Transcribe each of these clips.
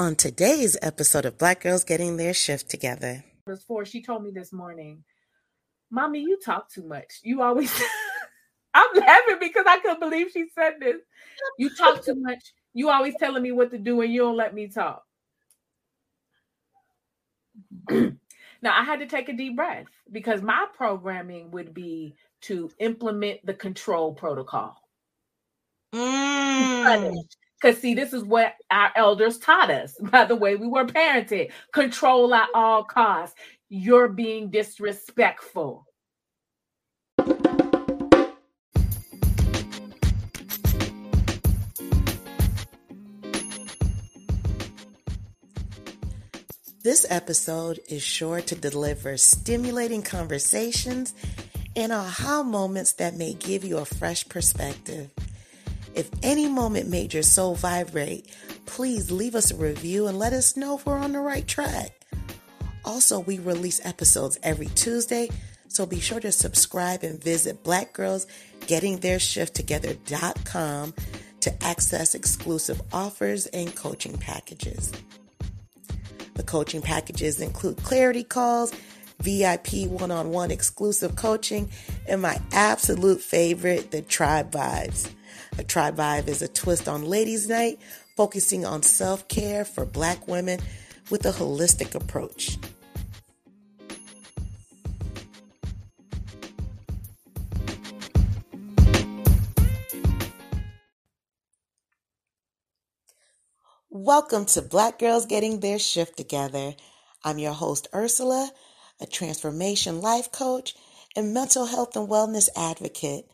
on today's episode of Black Girls Getting Their Shift Together. Before she told me this morning, Mommy, you talk too much. You always, I'm laughing because I couldn't believe she said this. You talk too much. You always telling me what to do and you don't let me talk. now, I had to take a deep breath because my programming would be to implement the control protocol. Mm. Because, see, this is what our elders taught us by the way we were parented control at all costs. You're being disrespectful. This episode is sure to deliver stimulating conversations and aha moments that may give you a fresh perspective. If any moment made your soul vibrate, please leave us a review and let us know if we're on the right track. Also, we release episodes every Tuesday, so be sure to subscribe and visit blackgirlsgettingtheirshifttogether.com to access exclusive offers and coaching packages. The coaching packages include clarity calls, VIP one on one exclusive coaching, and my absolute favorite, the Tribe Vibes. Tribe Vibe is a twist on Ladies' Night, focusing on self care for Black women with a holistic approach. Welcome to Black Girls Getting Their Shift Together. I'm your host, Ursula, a transformation life coach and mental health and wellness advocate.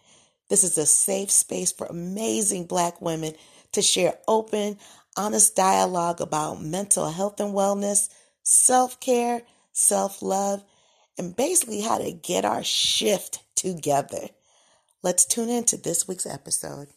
This is a safe space for amazing Black women to share open, honest dialogue about mental health and wellness, self care, self love, and basically how to get our shift together. Let's tune into this week's episode.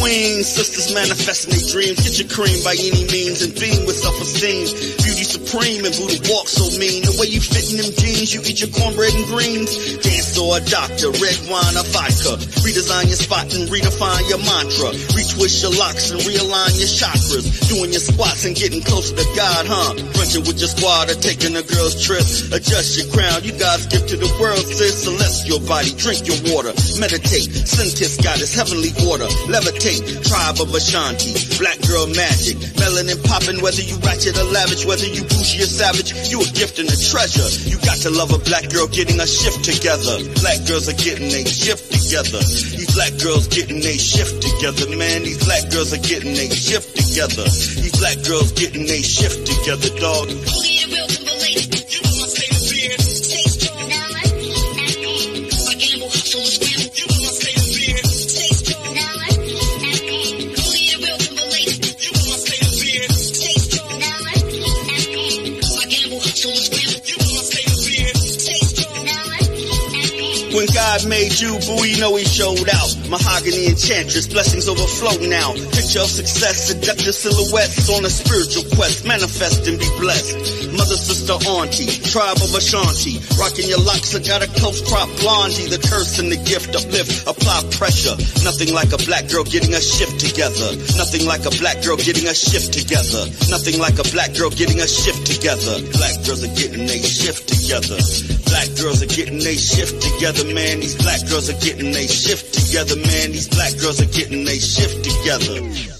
For the queen, sisters manifesting their dreams. Get your cream by any means and beam with self-esteem. Supreme and Buddha walk so mean. The way you fit in them jeans, you eat your cornbread and greens. Dance or a doctor, red wine or vodka. Redesign your spot and redefine your mantra. Retwist your locks and realign your chakras. Doing your squats and getting closer to God, huh? Brunching with your squad or taking a girl's trip. Adjust your crown, you guys give to the world, sis. Celestial body, drink your water. Meditate, kiss goddess, heavenly order. Levitate, tribe of Ashanti, black girl magic, melanin popping, whether you ratchet or lavish, whether you bougie or savage, you a gift and a treasure. You got to love a black girl getting a shift together. Black girls are getting a shift together. These black girls getting a shift together, man. These black girls are getting a shift together. These black girls getting a shift together, dog. God made you, boo, you know he showed out. Mahogany enchantress, blessings overflow now. Picture of success, seductive silhouettes on a spiritual quest. Manifest and be blessed. Mother, sister, auntie, tribe of Ashanti. Rocking your locks, I got a close crop blondie. The curse and the gift uplift, apply pressure. Nothing like a black girl getting a shift together. Nothing like a black girl getting a shift together. Nothing like a black girl getting a shift together. Black girls are getting a shift together. Black girls are getting they shift together, man. These black girls are getting they shift together, man. These black girls are getting they shift together.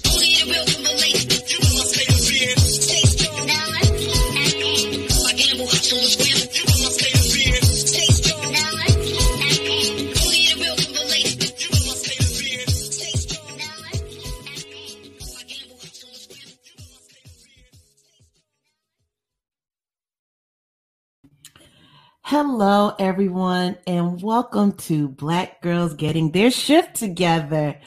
Hello, everyone, and welcome to Black Girls Getting Their Shift Together.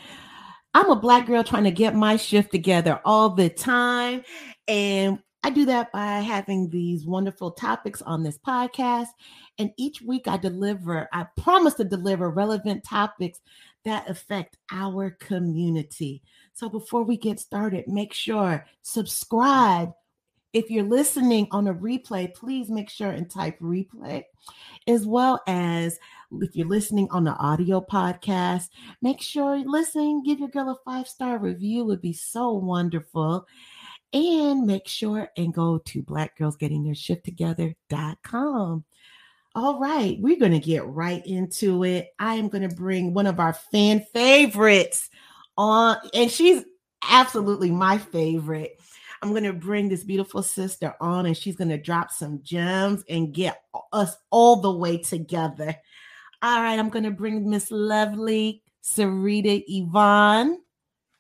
I'm a Black girl trying to get my shift together all the time. And I do that by having these wonderful topics on this podcast. And each week I deliver, I promise to deliver relevant topics that affect our community. So before we get started, make sure subscribe if you're listening on a replay, please make sure and type replay, as well as if you're listening on the audio podcast, make sure you listen, give your girl a five star review, would be so wonderful. And make sure and go to blackgirlsgettingtheirshifttogether.com. All right, we're going to get right into it. I am going to bring one of our fan favorites on, and she's absolutely my favorite. I'm going to bring this beautiful sister on, and she's going to drop some gems and get us all the way together. All right, I'm going to bring Miss Lovely Sarita Yvonne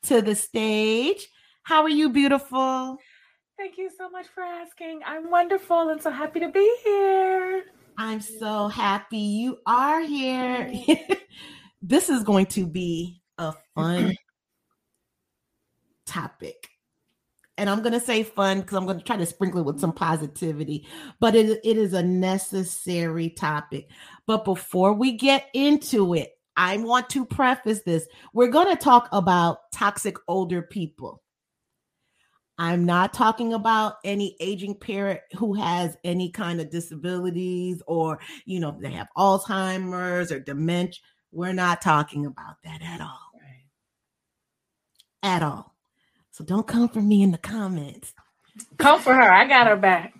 to the stage. How are you, beautiful? Thank you so much for asking. I'm wonderful and so happy to be here. I'm so happy you are here. this is going to be a fun topic. And I'm going to say fun because I'm going to try to sprinkle it with some positivity, but it, it is a necessary topic. But before we get into it, I want to preface this. We're going to talk about toxic older people. I'm not talking about any aging parent who has any kind of disabilities or, you know, they have Alzheimer's or dementia. We're not talking about that at all. Right. At all. So don't come for me in the comments. Come for her. I got her back.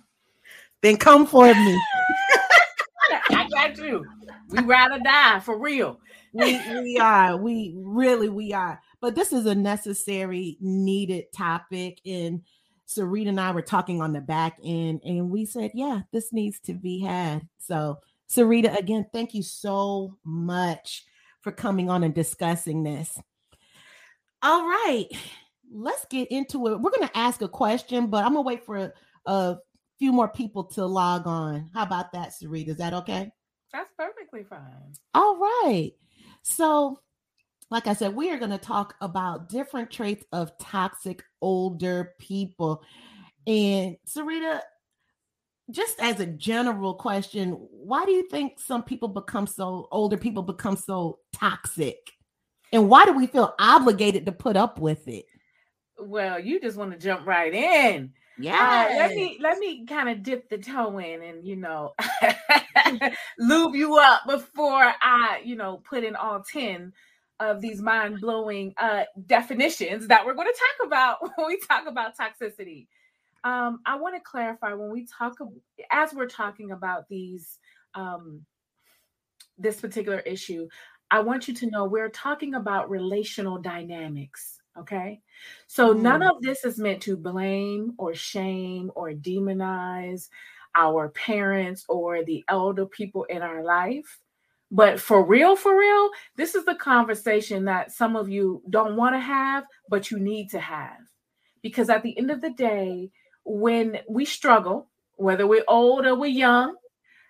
Then come for me. I got you. We ride or die for real. We we are. We really we are but this is a necessary, needed topic. And Sarita and I were talking on the back end, and we said, yeah, this needs to be had. So, Sarita, again, thank you so much for coming on and discussing this. All right, let's get into it. We're going to ask a question, but I'm going to wait for a, a few more people to log on. How about that, Sarita? Is that okay? That's perfectly fine. All right. So, like I said, we are going to talk about different traits of toxic older people. And Sarita, just as a general question, why do you think some people become so older people become so toxic? And why do we feel obligated to put up with it? Well, you just want to jump right in. Yeah. Uh, let me let me kind of dip the toe in and you know lube you up before I, you know, put in all 10 of these mind blowing uh, definitions that we're going to talk about when we talk about toxicity. Um, I want to clarify when we talk, as we're talking about these, um, this particular issue, I want you to know we're talking about relational dynamics. Okay. So mm. none of this is meant to blame or shame or demonize our parents or the elder people in our life. But for real, for real, this is the conversation that some of you don't want to have, but you need to have. Because at the end of the day, when we struggle, whether we're old or we're young,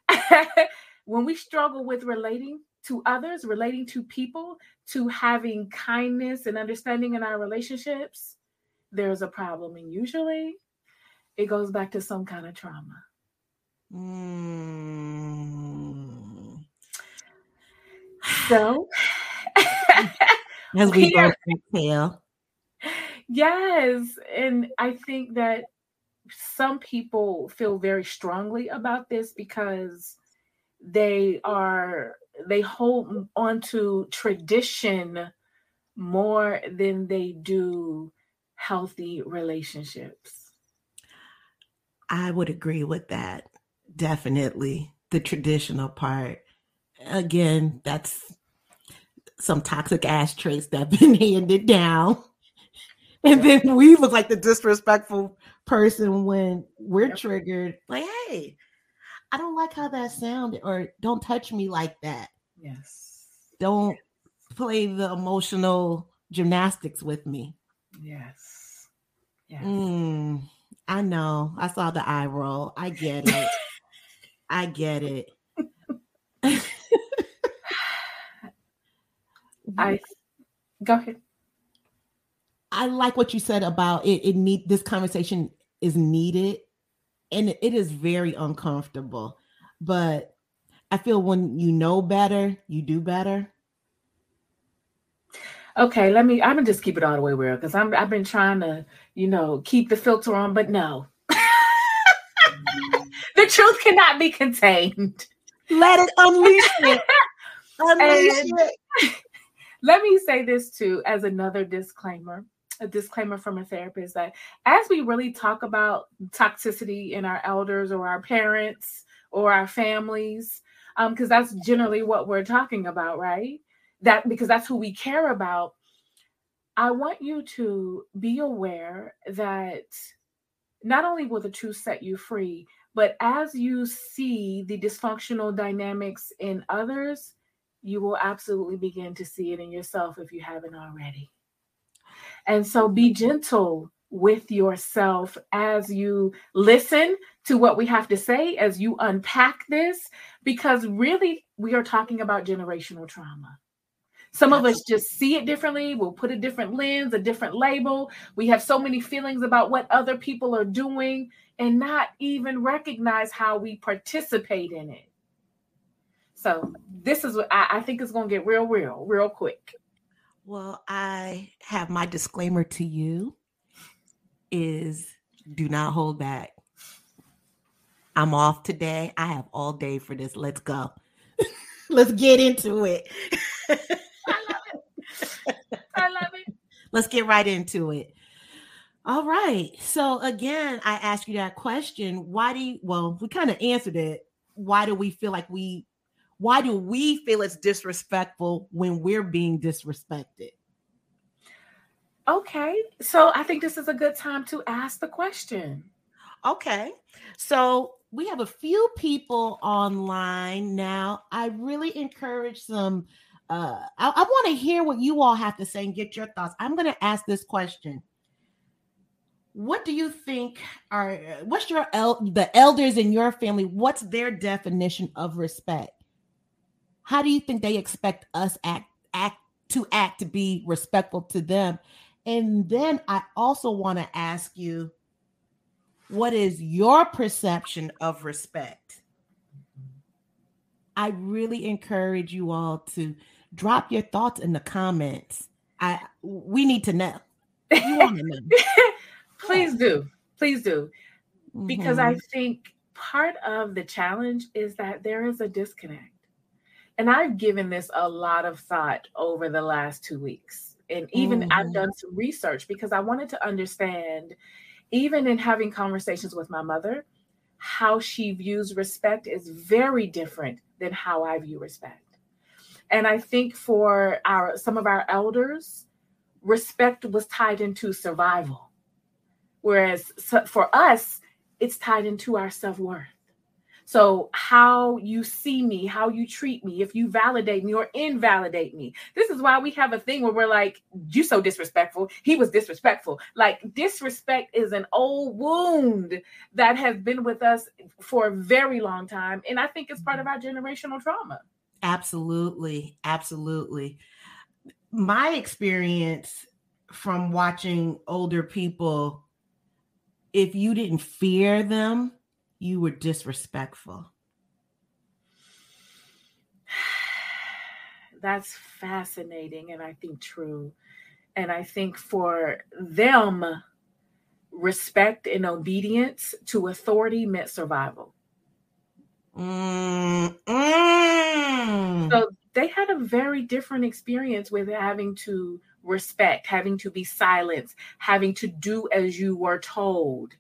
when we struggle with relating to others, relating to people, to having kindness and understanding in our relationships, there's a problem. And usually it goes back to some kind of trauma. Mm. So, as we, both exhale. Yes. And I think that some people feel very strongly about this because they are they hold on to tradition more than they do healthy relationships. I would agree with that. Definitely the traditional part again, that's some toxic ass traits that have been handed down. And then we look like the disrespectful person when we're triggered. Like, hey, I don't like how that sounded, or don't touch me like that. Yes. Don't play the emotional gymnastics with me. Yes. Yes. Mm, I know. I saw the eye roll. I get it. I get it. I go ahead. I like what you said about it. It need this conversation is needed, and it is very uncomfortable. But I feel when you know better, you do better. Okay, let me. I'm gonna just keep it all the way real because I'm. I've been trying to, you know, keep the filter on, but no. the truth cannot be contained. Let it unleash it. unleash And- it. Let me say this too as another disclaimer. A disclaimer from a therapist that as we really talk about toxicity in our elders or our parents or our families, um, because that's generally what we're talking about, right? That because that's who we care about. I want you to be aware that not only will the truth set you free, but as you see the dysfunctional dynamics in others, you will absolutely begin to see it in yourself if you haven't already. And so be gentle with yourself as you listen to what we have to say, as you unpack this, because really we are talking about generational trauma. Some of us just see it differently. We'll put a different lens, a different label. We have so many feelings about what other people are doing and not even recognize how we participate in it. So this is what I, I think is going to get real, real, real quick. Well, I have my disclaimer to you is do not hold back. I'm off today. I have all day for this. Let's go. Let's get into it. I love it. I love it. Let's get right into it. All right. So again, I asked you that question. Why do you well, we kind of answered it. Why do we feel like we why do we feel it's disrespectful when we're being disrespected? Okay. So I think this is a good time to ask the question. Okay. So we have a few people online now. I really encourage some. Uh, I, I want to hear what you all have to say and get your thoughts. I'm going to ask this question. What do you think are what's your el- the elders in your family? What's their definition of respect? How do you think they expect us act act to act to be respectful to them? And then I also want to ask you, what is your perception of respect? I really encourage you all to drop your thoughts in the comments. I we need to know. You want to know. Please do. Please do. Because I Mhm. think part of the challenge is that there is a disconnect. And I've given this a lot of thought over the last two weeks. And even I've Mhm. done some research because I wanted to understand, even in having conversations with my mother, how she views respect is very different than how I view respect. And I think for our some of our elders, respect was tied into survival. Whereas for us, it's tied into our self worth. So, how you see me, how you treat me, if you validate me or invalidate me. This is why we have a thing where we're like, you so disrespectful. He was disrespectful. Like, disrespect is an old wound that has been with us for a very long time. And I think it's part of mm-hmm. our generational trauma. Absolutely. Absolutely. My experience from watching older people, if you didn't fear them, you were disrespectful. That's fascinating and I think true. And I think for them, respect and obedience to authority meant survival. Mm, mm. So they had a very different experience with having to respect, having to be silenced, having to do as you were told.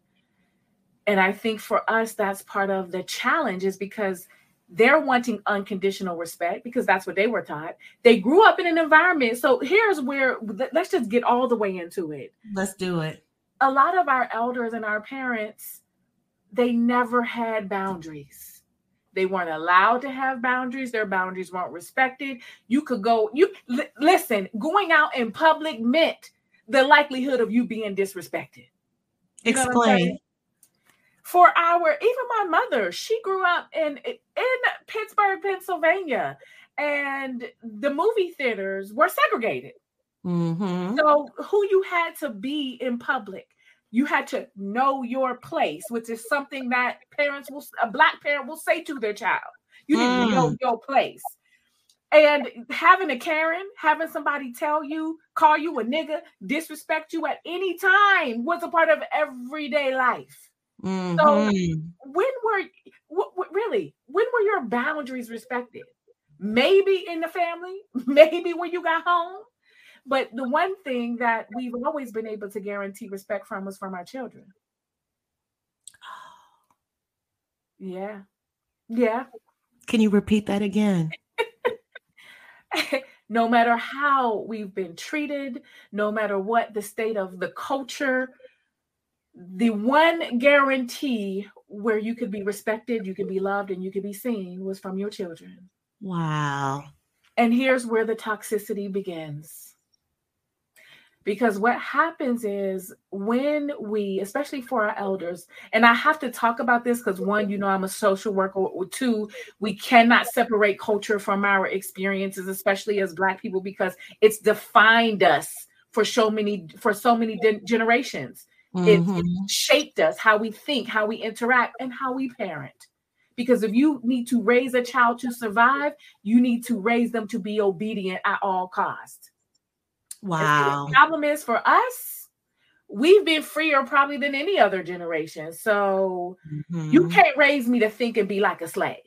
And I think for us, that's part of the challenge is because they're wanting unconditional respect because that's what they were taught. They grew up in an environment. So here's where let- let's just get all the way into it. Let's do it. A lot of our elders and our parents, they never had boundaries. They weren't allowed to have boundaries. Their boundaries weren't respected. You could go, you li- listen, going out in public meant the likelihood of you being disrespected. You know what I'm Explain. For our, even my mother, she grew up in in Pittsburgh, Pennsylvania, and the movie theaters were segregated. Mhm. So who you had to be in public, you had to know your place, which is something that parents will, a black parent will say to their child. You need to know Mm. your place. And having a Karen, having somebody tell you, call you a nigga, disrespect you at any time was a part of everyday life. Mm-hmm. So when were what, what, really when were your boundaries respected? Maybe in the family, maybe when you got home. But the one thing that we've always been able to guarantee respect from was from our children. Yeah. Yeah. Can you repeat that again? no matter how we've been treated, no matter what the state of the culture, the one guarantee where you could be respected, you could be loved, and you could be seen was from your children. Wow. And here's where the toxicity begins because what happens is when we especially for our elders and i have to talk about this because one you know i'm a social worker or two we cannot separate culture from our experiences especially as black people because it's defined us for so many for so many de- generations mm-hmm. it, it shaped us how we think how we interact and how we parent because if you need to raise a child to survive you need to raise them to be obedient at all costs Wow. The problem is for us, we've been freer probably than any other generation. So mm-hmm. you can't raise me to think and be like a slave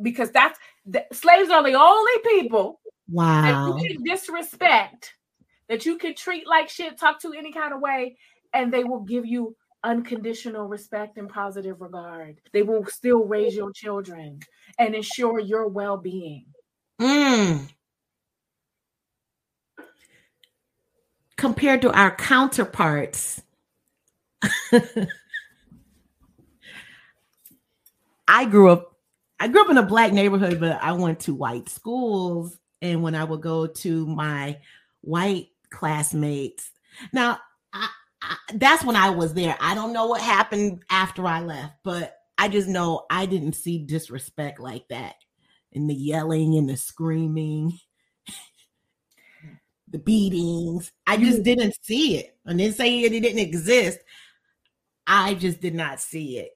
because that's the, slaves are the only people wow that you can disrespect that you can treat like shit, talk to any kind of way, and they will give you unconditional respect and positive regard. They will still raise your children and ensure your well-being. Mm. compared to our counterparts, I grew up I grew up in a black neighborhood, but I went to white schools. And when I would go to my white classmates, now I, I, that's when I was there. I don't know what happened after I left, but I just know I didn't see disrespect like that and the yelling and the screaming the beatings. I just didn't see it. I didn't say it, it didn't exist. I just did not see it.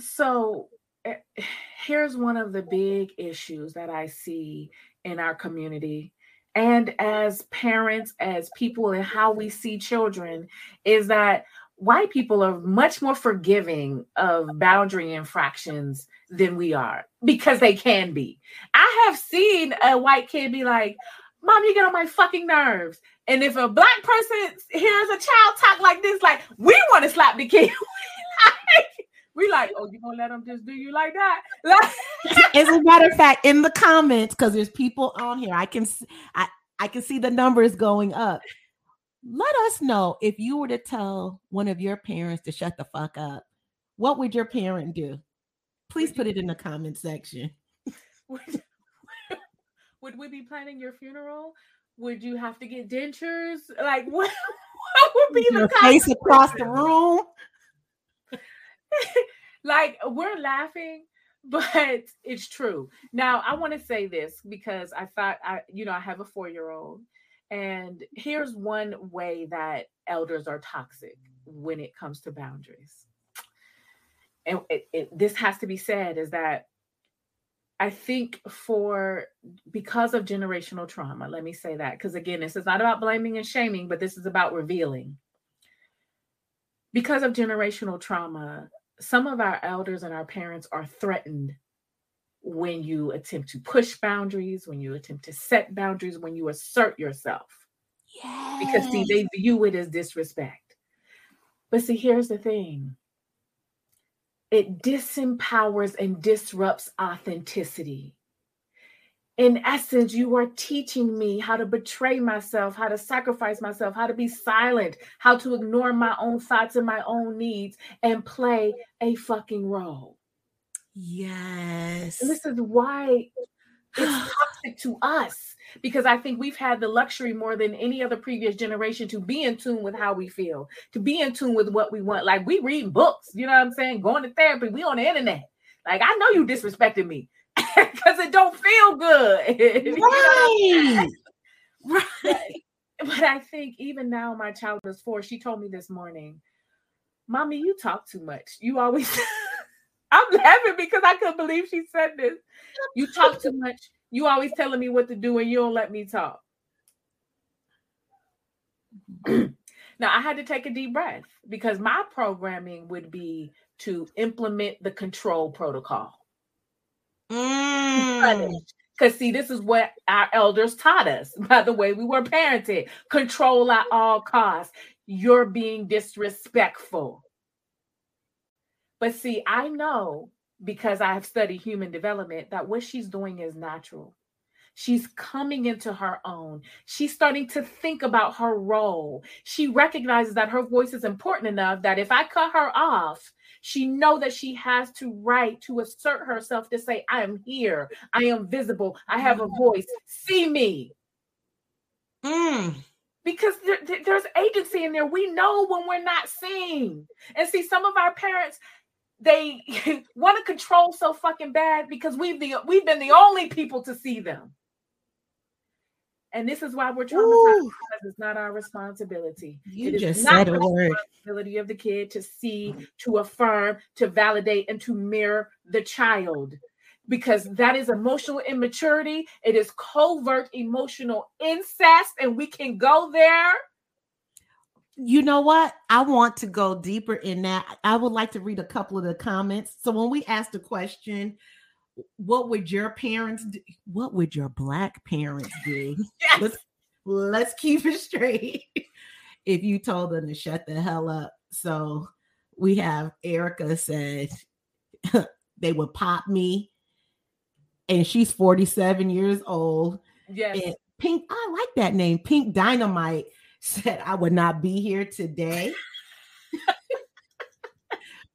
So eh, here's one of the big issues that I see in our community and as parents, as people, and how we see children is that white people are much more forgiving of boundary infractions than we are because they can be. I have seen a white kid be like, Mom, you get on my fucking nerves. And if a black person hears a child talk like this, like we want to slap the kid. we like, oh, you gonna let them just do you like that? As a matter of fact, in the comments, because there's people on here, I can I I can see the numbers going up. Let us know if you were to tell one of your parents to shut the fuck up. What would your parent do? Please put it in the comment section would we be planning your funeral? Would you have to get dentures? Like what, what would be your the face across the room? like we're laughing, but it's true. Now I want to say this because I thought I, you know, I have a four-year-old, and here's one way that elders are toxic when it comes to boundaries. And it, it, this has to be said is that I think for because of generational trauma, let me say that because again, this is not about blaming and shaming, but this is about revealing. Because of generational trauma, some of our elders and our parents are threatened when you attempt to push boundaries, when you attempt to set boundaries, when you assert yourself. Yeah. Because see, they view it as disrespect. But see, here's the thing it disempowers and disrupts authenticity. In essence, you are teaching me how to betray myself, how to sacrifice myself, how to be silent, how to ignore my own thoughts and my own needs and play a fucking role. Yes. And this is why it's toxic to us because I think we've had the luxury more than any other previous generation to be in tune with how we feel, to be in tune with what we want. Like we read books, you know what I'm saying? Going to therapy, we on the internet. Like I know you disrespected me because it don't feel good. Right. right. But I think even now, my child is four. She told me this morning, "Mommy, you talk too much. You always." I'm laughing because I couldn't believe she said this. You talk too much. You always telling me what to do and you don't let me talk. Now I had to take a deep breath because my programming would be to implement the control protocol. Mm. Because see, this is what our elders taught us by the way we were parented. Control at all costs. You're being disrespectful. But see, I know because I have studied human development that what she's doing is natural. She's coming into her own. She's starting to think about her role. She recognizes that her voice is important enough that if I cut her off, she know that she has to right to assert herself to say i am here. I am visible. I have a voice. See me. Mm. because there- there- there's agency in there. We know when we're not seen. And see some of our parents they want to control so fucking bad because we've the we've been the only people to see them and this is why we're traumatized Ooh, because it's not our responsibility you It is just not said a the word. responsibility of the kid to see, to affirm, to validate, and to mirror the child. Because that is emotional immaturity. It is covert emotional incest, and we can go there. You know what? I want to go deeper in that. I would like to read a couple of the comments. So when we asked the question, what would your parents do? What would your black parents do? Yes. Let's let's keep it straight. if you told them to shut the hell up. So we have Erica said they would pop me. And she's 47 years old. Yes. And Pink, I like that name. Pink Dynamite said I would not be here today.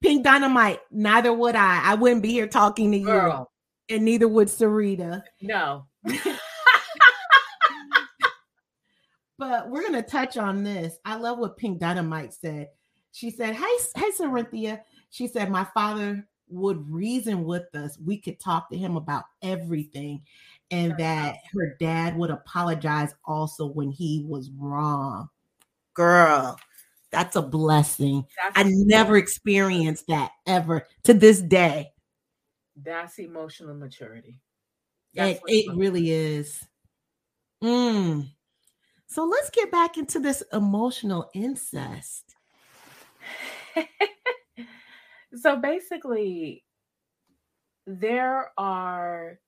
Pink Dynamite, neither would I. I wouldn't be here talking to you. And neither would Sarita. No. But we're gonna touch on this. I love what Pink Dynamite said. She said, Hey, hey, Sarinthia. She said, My father would reason with us. We could talk to him about everything. And that her dad would apologize also when he was wrong. Girl, that's a blessing. That's, I never experienced that ever to this day. That's emotional maturity. It, That's what it really is. Mm. So let's get back into this emotional incest. so basically there are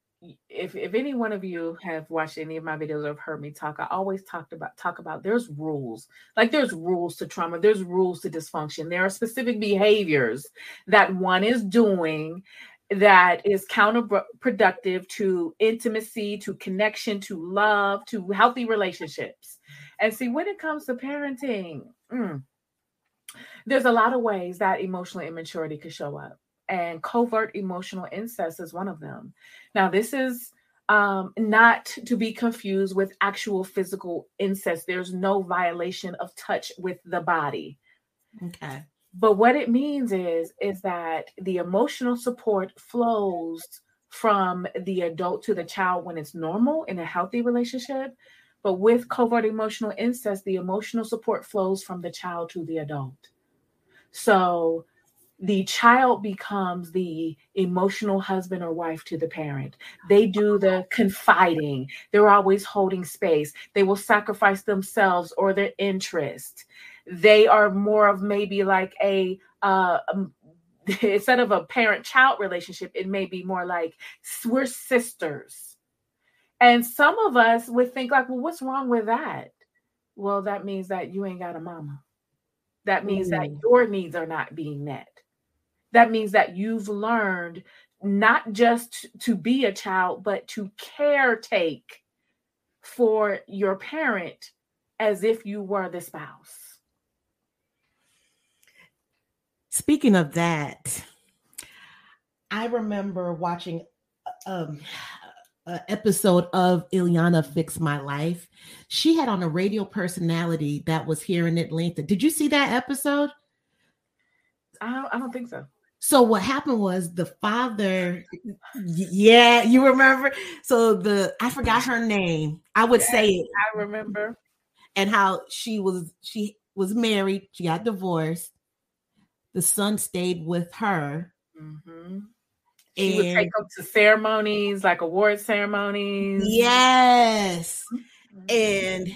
if if any one of you have watched any of my videos or have heard me talk i always talked about talk about there's rules like there's rules to trauma there's rules to dysfunction there are specific behaviors that one is doing that is counterproductive to intimacy to connection to love to healthy relationships. And see when it comes to parenting mm, there's a lot of ways that emotional immaturity could show up and covert emotional incest is one of them. Now this is um, not to be confused with actual physical incest. There's no violation of touch with the body. Okay. But what it means is is that the emotional support flows from the adult to the child when it's normal in a healthy relationship but with covert emotional incest the emotional support flows from the child to the adult so the child becomes the emotional husband or wife to the parent. They do the confiding. They're always holding space. They will sacrifice themselves or their interest. They are more of maybe like a uh, um, instead of a parent-child relationship, it may be more like we're sisters. And some of us would think like, well, what's wrong with that? Well, that means that you ain't got a mama. That means that your needs are not being met. That means that you've learned not just to be a child, but to caretake for your parent as if you were the spouse. Speaking of that, I remember watching um an episode of Iyanla Fix My Life. She had on a radio personality that was here in Atlanta. Did you see that episode? I don't, I don't think so. So what happened was the father, yeah, you remember. So the I forgot her name. I would say it, I remember. and how she was she was married. She got divorced. The son stayed with her, Mhm. She would and take them to ceremonies, like award ceremonies. yes, Mhm. and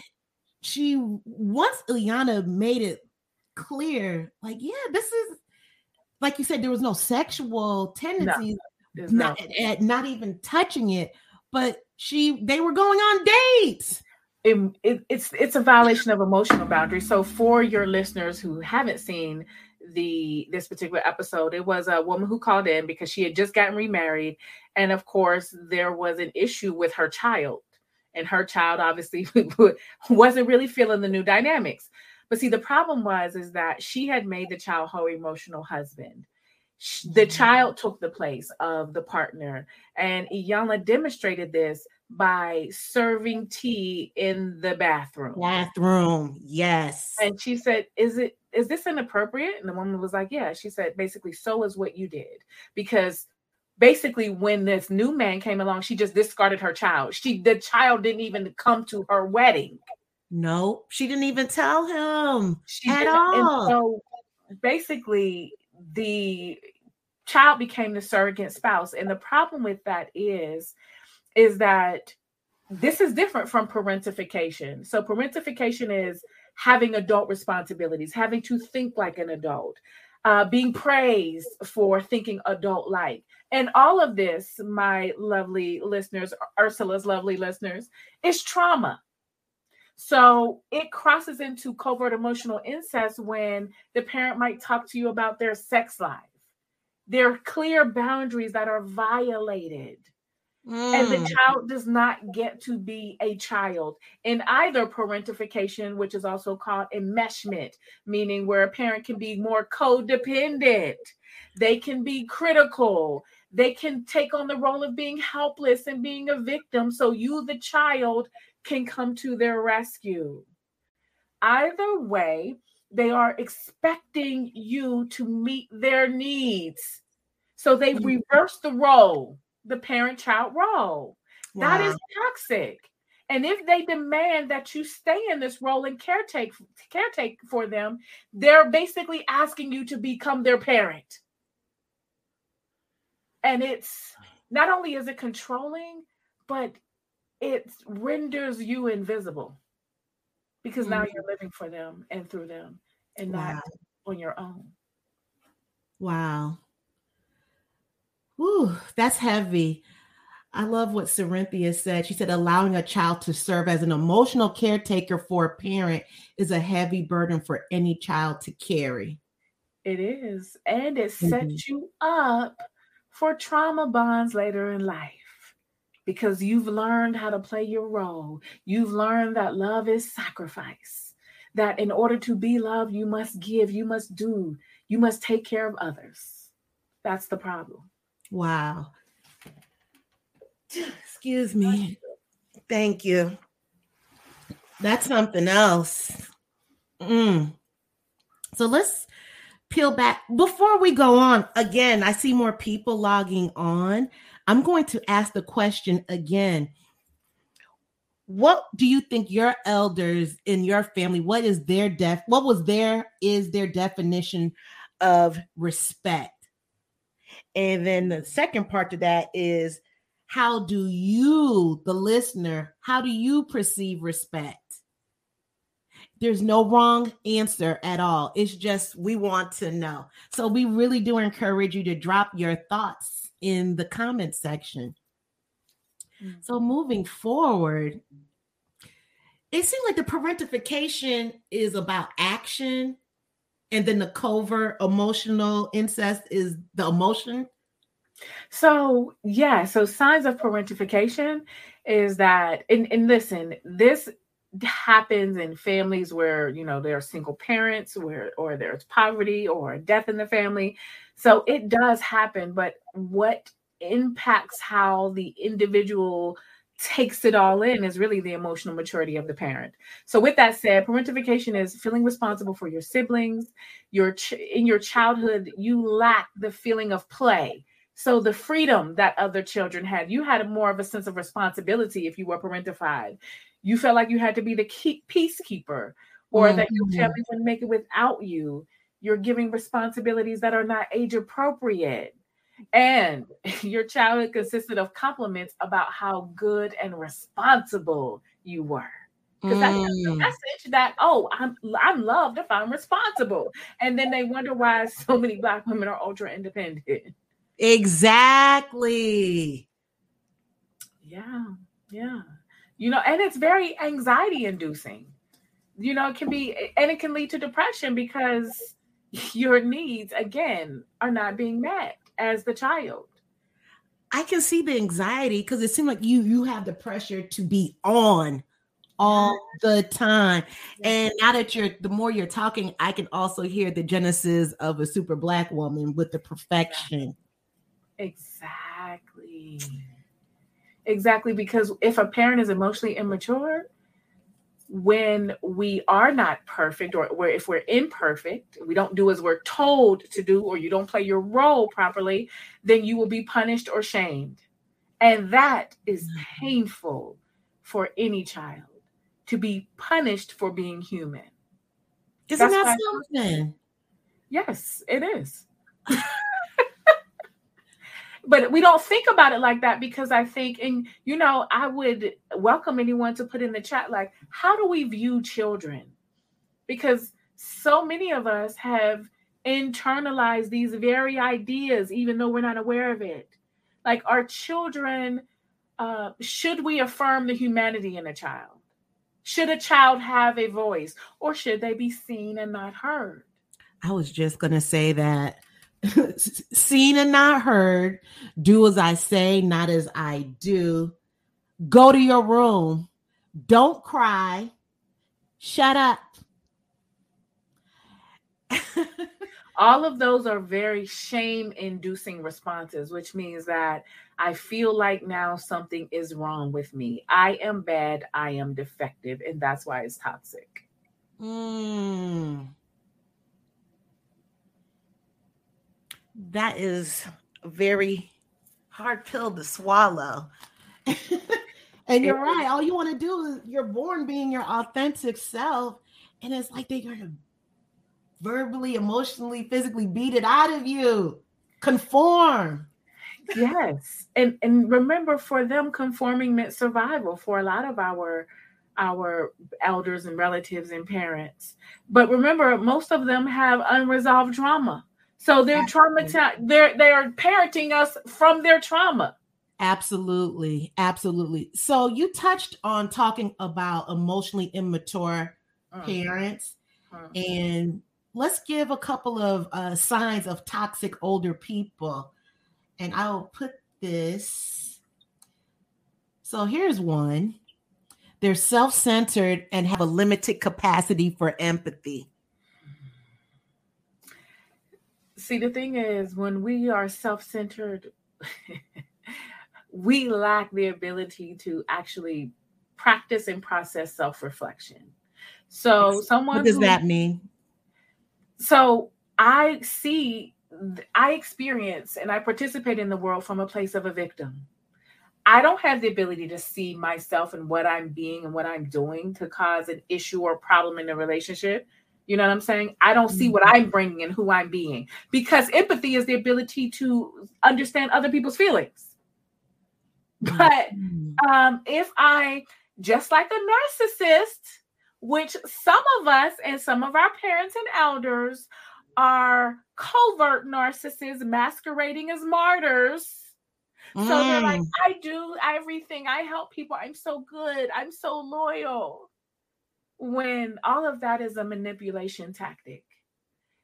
she once Iyanla made it clear, like, yeah, this is like you said, there was no sexual tendencies, no, not, at, not even touching it, but she they were going on dates. It, it, it's it's a violation of emotional boundaries. So for your listeners who haven't seen the this particular episode, it was a woman who called in because she had just gotten remarried, and of course there was an issue with her child, and her child obviously wasn't really feeling the new dynamics. But see, the problem was is that she had made the child her emotional husband. The mm. child took the place of the partner, and Iyanla demonstrated this by serving tea in the bathroom. Bathroom, yes. And she said, "Is it is this inappropriate?" And the woman was like, "Yeah." She said, "Basically, so is what you did because." Basically, when this new man came along, she just discarded her child. She the child didn't even come to her wedding. No, she didn't even tell him she at all. so basically, the child became the surrogate spouse. And the problem with that is, is that this is different from parentification. So parentification is having adult responsibilities, having to think like an adult, uh, being praised for thinking adult like. And all of this, my lovely listeners, Ursula's lovely listeners, is trauma. So it crosses into covert emotional incest when the parent might talk to you about their sex life. There are clear boundaries that are violated. Mm. And the mm. child does not get to be a child in either parentification, which is also called enmeshment, meaning where a parent can be more codependent. They can be critical. They can take on the role of being helpless and being a victim. So you, the child, can come to their rescue. Either way, they are expecting you to meet their needs. So they mm-hmm. reverse the role, the parent child role. Wow. That is toxic. And if they demand that you stay in this role and caretake caretake for them, they're basically asking you to become their parent. And it's not only is it controlling, but it renders you invisible because mm-hmm. now you're living for them and through them and wow. not on your own. Wow. Ooh, that's heavy. I love what Cerinthia said. She said, allowing a child to serve as an emotional caretaker for a parent is a heavy burden for any child to carry. It is. And it mm-hmm. sets you up for trauma bonds later in life because you've learned how to play your role. You've learned that love is sacrifice, that in order to be loved, you must give, you must do, you must take care of others. That's the problem. Wow. Excuse me. Thank you. That's something else. Mm. So let's peel back. Before we go on, again, I see more people logging on. I'm going to ask the question again. What do you think your elders in your family, what is their def what was their is their definition of respect? And then the second part to that is how do you, the listener, how do you perceive respect? There's no wrong answer at all. It's just we want to know. So we really do encourage you to drop your thoughts in the comment section. Mm-hmm. So moving forward, it seems like the parentification is about action, and then the covert emotional incest is the emotion. So yeah, so signs of parentification is that, and, and listen, this happens in families where you know there are single parents where or there's poverty or death in the family so it does happen but what impacts how the individual takes it all in is really the emotional maturity of the parent. So with that said, parentification is feeling responsible for your siblings. Your ch- in your childhood you lack the feeling of play. So the freedom that other children had, you had more of a sense of responsibility if you were parentified you felt like you had to be the key, peacekeeper or mm-hmm. that your mm-hmm. family wouldn't make it without you. You're giving responsibilities that are not age appropriate. And your childhood consisted of compliments about how good and responsible you were. because mm. that's the message that oh I'm I'm loved if I'm responsible, and then they wonder why so many black women are ultra independent. Exactly. Yeah, yeah. You know, and it's very anxiety inducing. You know, it can be, and it can lead to depression because your needs again are not being met as the child. I can see the anxiety because it seemed like you you have the pressure to be on all the time. And now that you're the more you're talking, I can also hear the genesis of a super black woman with the perfection. Exactly. Exactly. Because if a parent is emotionally immature, when we are not perfect or where if we're imperfect we don't do as we're told to do or you don't play your role properly then you will be punished or shamed. And that is mm-hmm. painful for any child to be punished for being human. Isn't That's that something? Yes it is but we don't think about it like that because I think, and you know, I would welcome anyone to put in the chat, like, how do we view children? Because so many of us have internalized these very ideas, even though we're not aware of it. Like, our children, uh, should we affirm the humanity in a child? Should a child have a voice, or should they be seen and not heard? I was just going to say that seen and not heard. Do as I say, not as I do. Go to your room. Don't cry. Shut up. All of those are very shame inducing responses, which means that I feel like now something is wrong with me. I am bad. I am defective. And that's why it's toxic. Mm. That is a very hard pill to swallow. and you're right. All you want to do is you're born being your authentic self. And it's like they're going to verbally, emotionally, physically beat it out of you. Conform. Yes. And and remember for them conforming meant survival for a lot of our our elders and relatives and parents. But remember most of them have unresolved trauma. So they're traumatized. They're they are parenting us from their trauma. Absolutely, absolutely. So you touched on talking about emotionally immature mm-hmm. parents, mm-hmm. and let's give a couple of uh, signs of toxic older people. And I'll put this. So here's one. They're self-centered and have a limited capacity for empathy. See, the thing is, when we are self centered, we lack the ability to actually practice and process self reflection. So, someone. What does who, that mean? So, I see, I experience, and I participate in the world from a place of a victim. I don't have the ability to see myself and what I'm being and what I'm doing to cause an issue or problem in a relationship you know what I'm saying? I don't see what I'm mm-hmm. bringing and who I'm being because empathy is the ability to understand other people's feelings. But mm-hmm. um, if I, just like a narcissist, which some of us and some of our parents and elders are covert narcissists masquerading as martyrs. So mm. they're like, mm. I do everything. I help people. I'm so good. I'm so loyal when all of that is a manipulation tactic.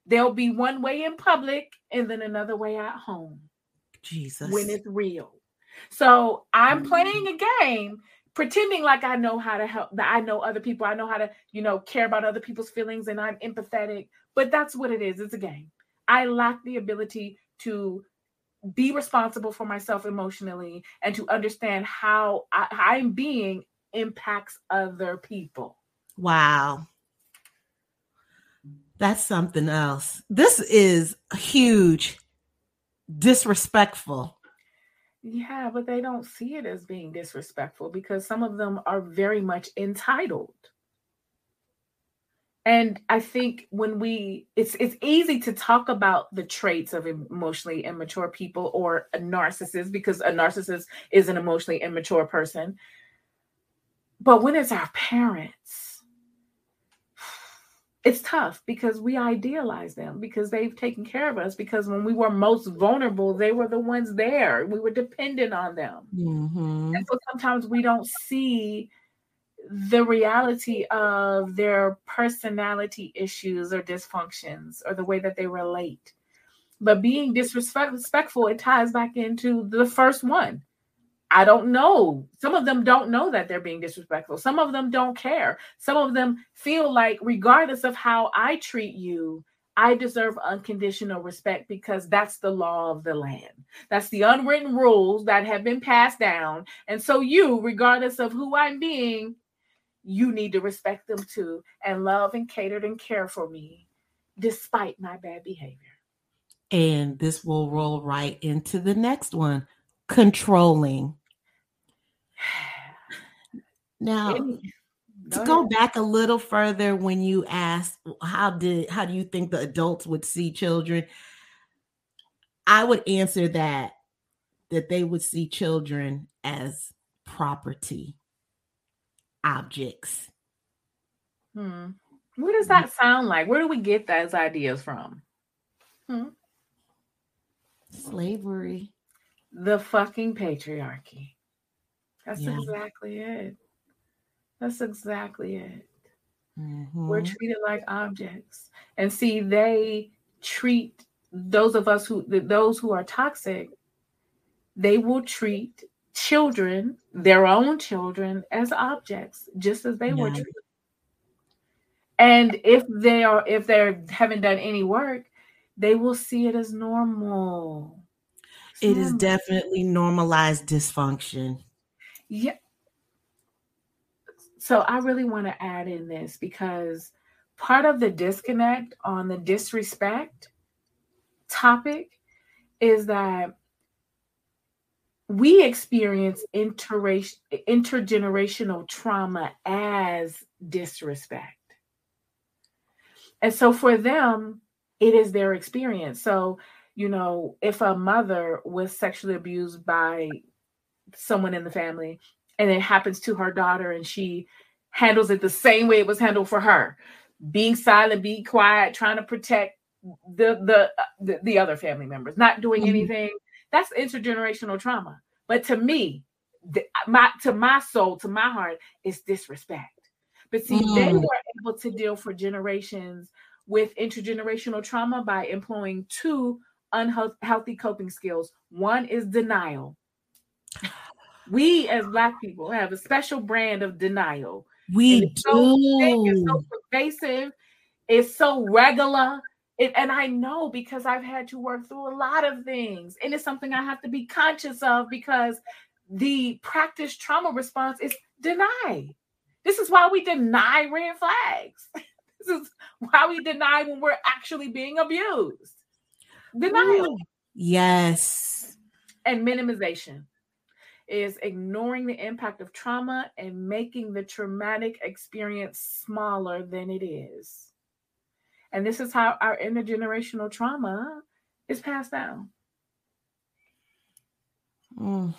There'll be one way in public and then another way at home. Jesus. When it's real. So I'm mm-hmm. playing a game pretending like I know how to help, that I know other people, I know how to, you know, care about other people's feelings and I'm empathetic. But that's what it is. It's a game. I lack the ability to be responsible for myself emotionally and to understand how I, I'm being impacts other people. Wow. That's something else. This is huge, disrespectful. Yeah, but they don't see it as being disrespectful because some of them are very much entitled. And I think when we it's it's easy to talk about the traits of emotionally immature people or a narcissist because a narcissist is an emotionally immature person but when it's our parents, it's tough because we idealize them because they've taken care of us. Because when we were most vulnerable, they were the ones there. We were dependent on them. Mhm. And so sometimes we don't see the reality of their personality issues or dysfunctions or the way that they relate. But being disrespectful, it ties back into the first one. I don't know. Some of them don't know that they're being disrespectful. Some of them don't care. Some of them feel like, regardless of how I treat you, I deserve unconditional respect because that's the law of the land. That's the unwritten rules that have been passed down. And so, you, regardless of who I'm being, you need to respect them too and love and cater and care for me despite my bad behavior. And this will roll right into the next one controlling. Now, Any- to Go go ahead. back a little further when you asked how did how do you think the adults would see children i would answer that that they would see children as property objects Hmm. What does that sound like? Where do we get those ideas from? Hmm. slavery The fucking patriarchy. That's Yeah. exactly it. That's exactly it. Mhm. We're treated like objects. And see, they treat those of us who those who are toxic, they will treat children, their own children, as objects, just as they were treated. And if they are if they haven't done any work, they will see it as normal. It is definitely normalized dysfunction Yeah. So I really want to add in this because part of the disconnect on the disrespect topic is that we experience intergenerational trauma as disrespect. And so for them, it is their experience. So, you know, if a mother was sexually abused by someone in the family and it happens to her daughter and she handles it the same way it was handled for her being silent being quiet trying to protect the the uh, the, the other family members not doing Mhm. anything that's intergenerational trauma but to me the, my to my soul to my heart it's disrespect but see they Mm. were able to deal for generations with intergenerational trauma by employing two unhealthy coping skills one is denial we as black people have a special brand of denial. we And it's so thick, it's so pervasive, it's so regular. It, and I know because I've had to work through a lot of things. And it's something I have to be conscious of because the practice trauma response is deny. This is why we deny red flags. this is why we deny when we're actually being abused. Denial yes and minimization is ignoring the impact of trauma and making the traumatic experience smaller than it is. And this is how our intergenerational trauma is passed down. Mm.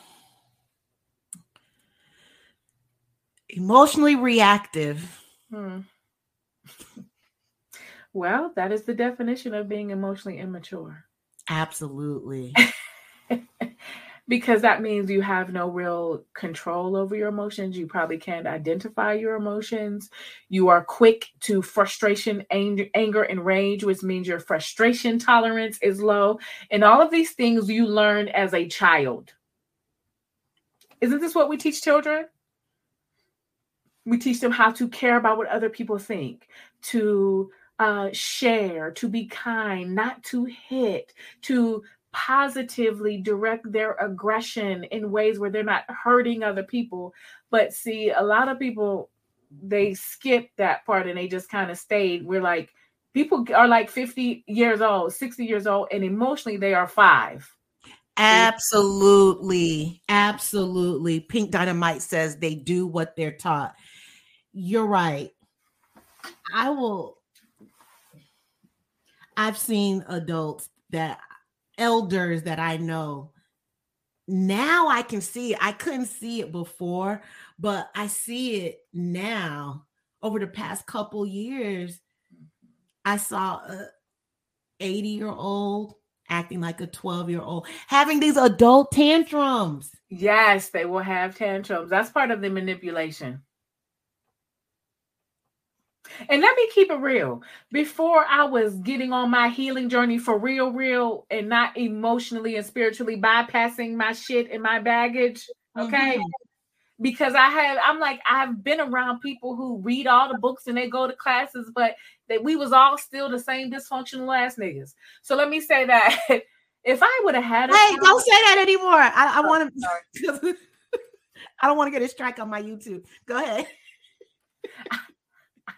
Emotionally reactive. Hmm. Well, that is the definition of being emotionally immature. Absolutely. because that means you have no real control over your emotions. You probably can't identify your emotions. You are quick to frustration, anger, anger, and rage, which means your frustration tolerance is low. And all of these things you learn as a child. Isn't this what we teach children? We teach them how to care about what other people think, to uh, share, to be kind, not to hit, to positively direct their aggression in ways where they're not hurting other people. But see, a lot of people they skip that part and they just kind of stayed. We're like, people are like 50 years old, 60 years old, and emotionally they are five. Absolutely. Absolutely. Pink Dynamite says they do what they're taught. You're right. I will. I've seen adults that elders that I know now I can see. I couldn't see it before, but I see it now. Over the past couple years, I saw a 80 year old acting like a 12 year old, having these adult tantrums. Yes, they will have tantrums. That's part of the manipulation. And let me keep it real. Before I was getting on my healing journey for real, real, and not emotionally and spiritually bypassing my shit and my baggage, okay? Mm-hmm. Because I have, I'm like, I've been around people who read all the books and they go to classes, but that we was all still the same dysfunctional ass niggas. So let me say that if I would have had, hey, child, don't say that anymore. I, I want to. I don't want to get a strike on my YouTube. Go ahead.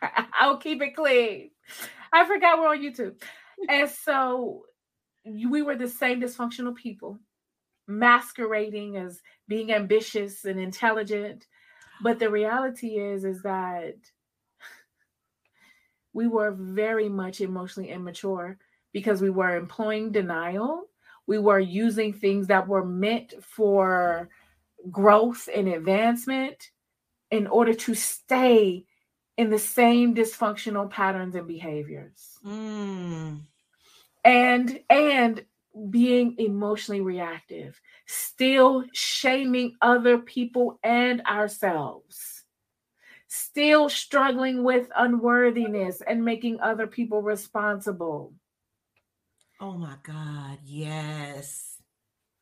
I'll keep it clean. I forgot we're on YouTube. And so we were the same dysfunctional people, masquerading as being ambitious and intelligent. But the reality is, is that we were very much emotionally immature because we were employing denial. We were using things that were meant for growth and advancement in order to stay in the same dysfunctional patterns and behaviors. Mm. And and being emotionally reactive, still shaming other people and ourselves, still struggling with unworthiness and making other people responsible. Oh my God, yes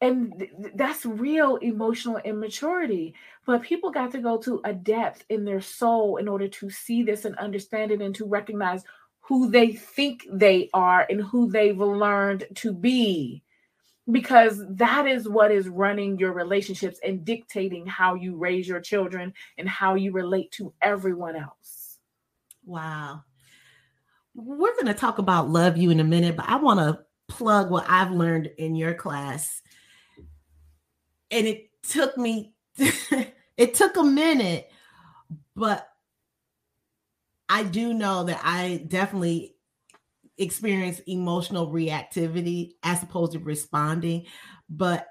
and th- that's real emotional immaturity. But people got to go to a depth in their soul in order to see this and understand it and to recognize who they think they are and who they've learned to be. Because that is what is running your relationships and dictating how you raise your children and how you relate to everyone else. Wow. We're going to talk about love you in a minute but i want to plug what i've learned in your class and it took me it took a minute but i do know that i definitely experience emotional reactivity as opposed to responding but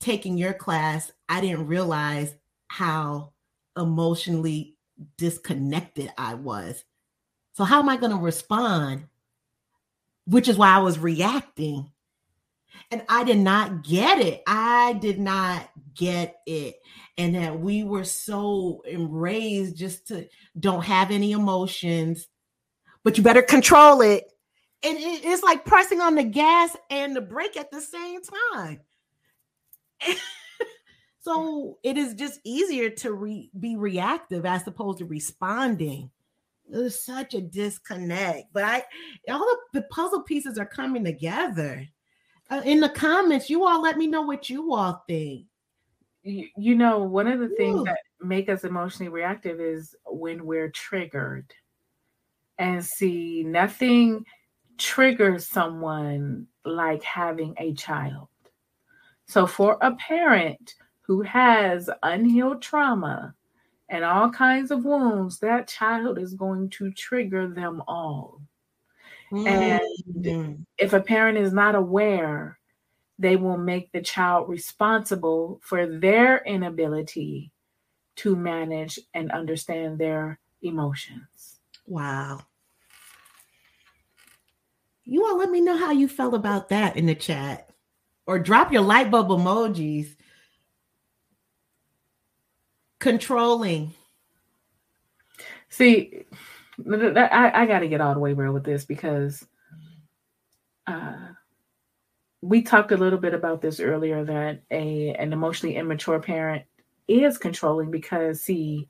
taking your class i didn't realize how emotionally disconnected i was. So how am i going to respond? Which is why i was reacting and I did not get it. I did not get it. And that we were so raised just to don't have any emotions, but you better control it. And it's like pressing on the gas and the brake at the same time. so it is just easier to re- be reactive as opposed to responding. There's such a disconnect, but I all the, the puzzle pieces are coming together uh, in the comments, you all let me know what you all think. You, you know, one of the things Ooh. that make us emotionally reactive is when we're triggered. And see, nothing triggers someone like having a child. So, for a parent who has unhealed trauma and all kinds of wounds, that child is going to trigger them all. And mm-hmm. if a parent is not aware, they will make the child responsible for their inability to manage and understand their emotions. Wow. You all let me know how you felt about that in the chat or drop your light bulb emojis. Controlling. See, I, I got to get all the way real with this because uh, we talked a little bit about this earlier that a an emotionally immature parent is controlling because see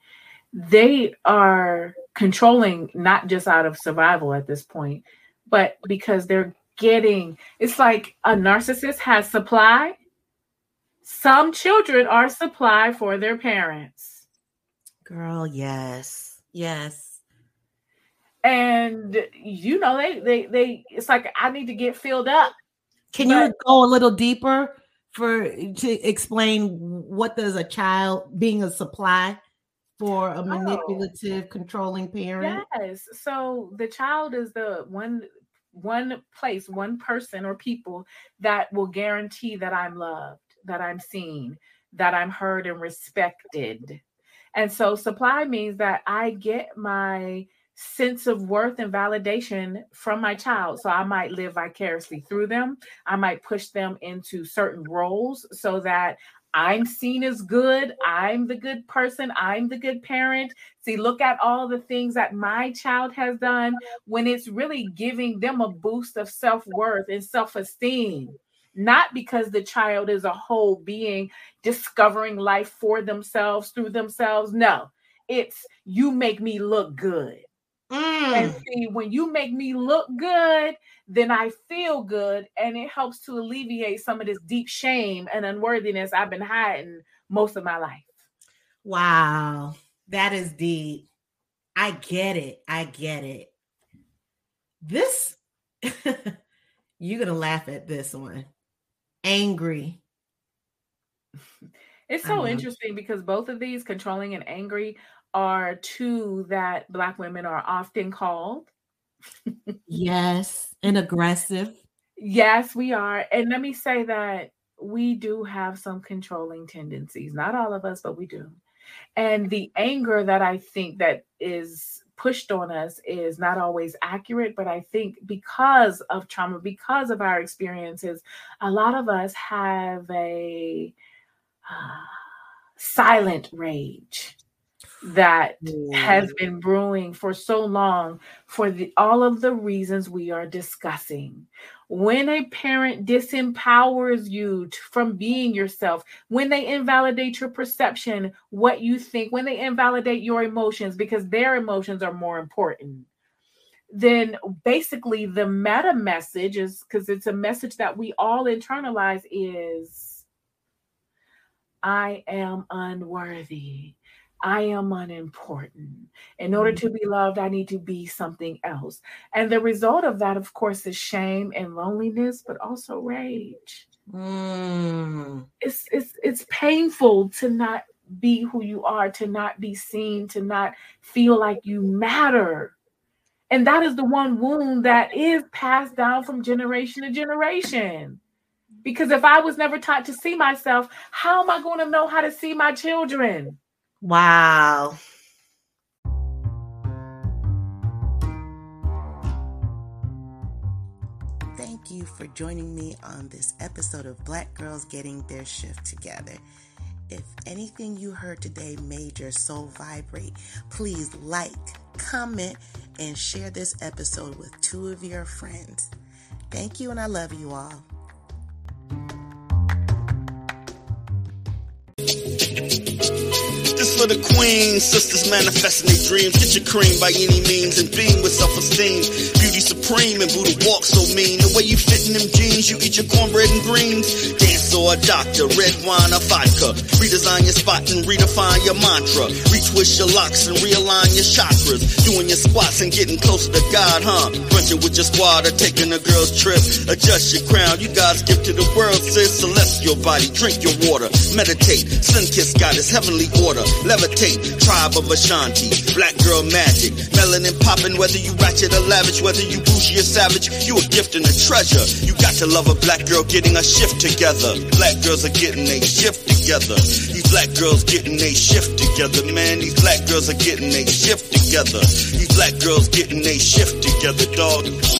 they are controlling not just out of survival at this point but because they're getting it's like a narcissist has supply. Some children are supply for their parents. Girl yes. Yes and you know they they they it's like i need to get filled up can but, you go a little deeper for to explain what does a child being a supply for a oh. manipulative oh, controlling parent yes so the child is the one one place one person or people that will guarantee that i'm loved that I'm seen, that I'm heard and respected. And so supply means that I get my sense of worth and validation from my child. So I might live vicariously through them. I might push them into certain roles so that I'm seen as good. I'm the good person. I'm the good parent. See, look at all the things that my child has done when it's really giving them a boost of self worth and self esteem. Not because the child is a whole being discovering life for themselves through themselves. No, it's you make me look good. Mm. And see, when you make me look good, then I feel good and it helps to alleviate some of this deep shame and unworthiness I've been hiding most of my life. Wow, that is deep. I get it. I get it. This, you're going to laugh at this one. Angry. It's so interesting because both of these, controlling and angry, are two that Black women are often called. yes, and aggressive. Yes, we are. And let me say that we do have some controlling tendencies. Not all of us, but we do. And the anger that I think that is pushed on us is not always accurate, but I think because of trauma, because of our experiences, a lot of us have a uh, silent rage that has mm. been brewing for so long for the, all of the reasons we are discussing. When a parent disempowers you to, from being yourself, when they invalidate your perception, what you think, when they invalidate your emotions because their emotions are more important, then basically the meta message is because it's a message that we all internalize is I am unworthy. I am unimportant. In order to be loved, I need to be something else. And the result of that, of course, is shame and loneliness, but also rage. Mm. It's it's it's painful to not be who you are, to not be seen, to not feel like you matter. And that is the one wound that is passed down from generation to generation. Because if I was never taught to see myself, how am I going to know how to see my children? Wow. Thank you for joining me on this episode of Black Girls Getting Their Shift Together. If anything you heard today made your soul vibrate, please like, comment, and share this episode with two of your friends. Thank you, and I love you all. For the queen, sisters manifesting their dreams. Get your cream by any means and beam with self-esteem. Beauty supreme and Buddha walk so mean. The way you fit in them jeans, you eat your cornbread and greens. Dance or a doctor, red wine or vodka. Redesign your spot and redefine your mantra. Retwist your locks and realign your chakras. Doing your squats and getting closer to God, huh? Brunching with your squad or taking a girl's trip. Adjust your crown, you God's gift to the world, sis. Celestial body, drink your water. Meditate, sun kiss goddess, heavenly order levitate. Tribe of Ashanti, black girl magic. Melanin popping, whether you ratchet or lavish, whether you bougie or savage, you a gift and a treasure. You got to love a black girl getting a shift together. Black girls are getting a shift together. These black girls getting a shift together, man. These black girls are getting a shift together. These black girls getting a shift together, dog.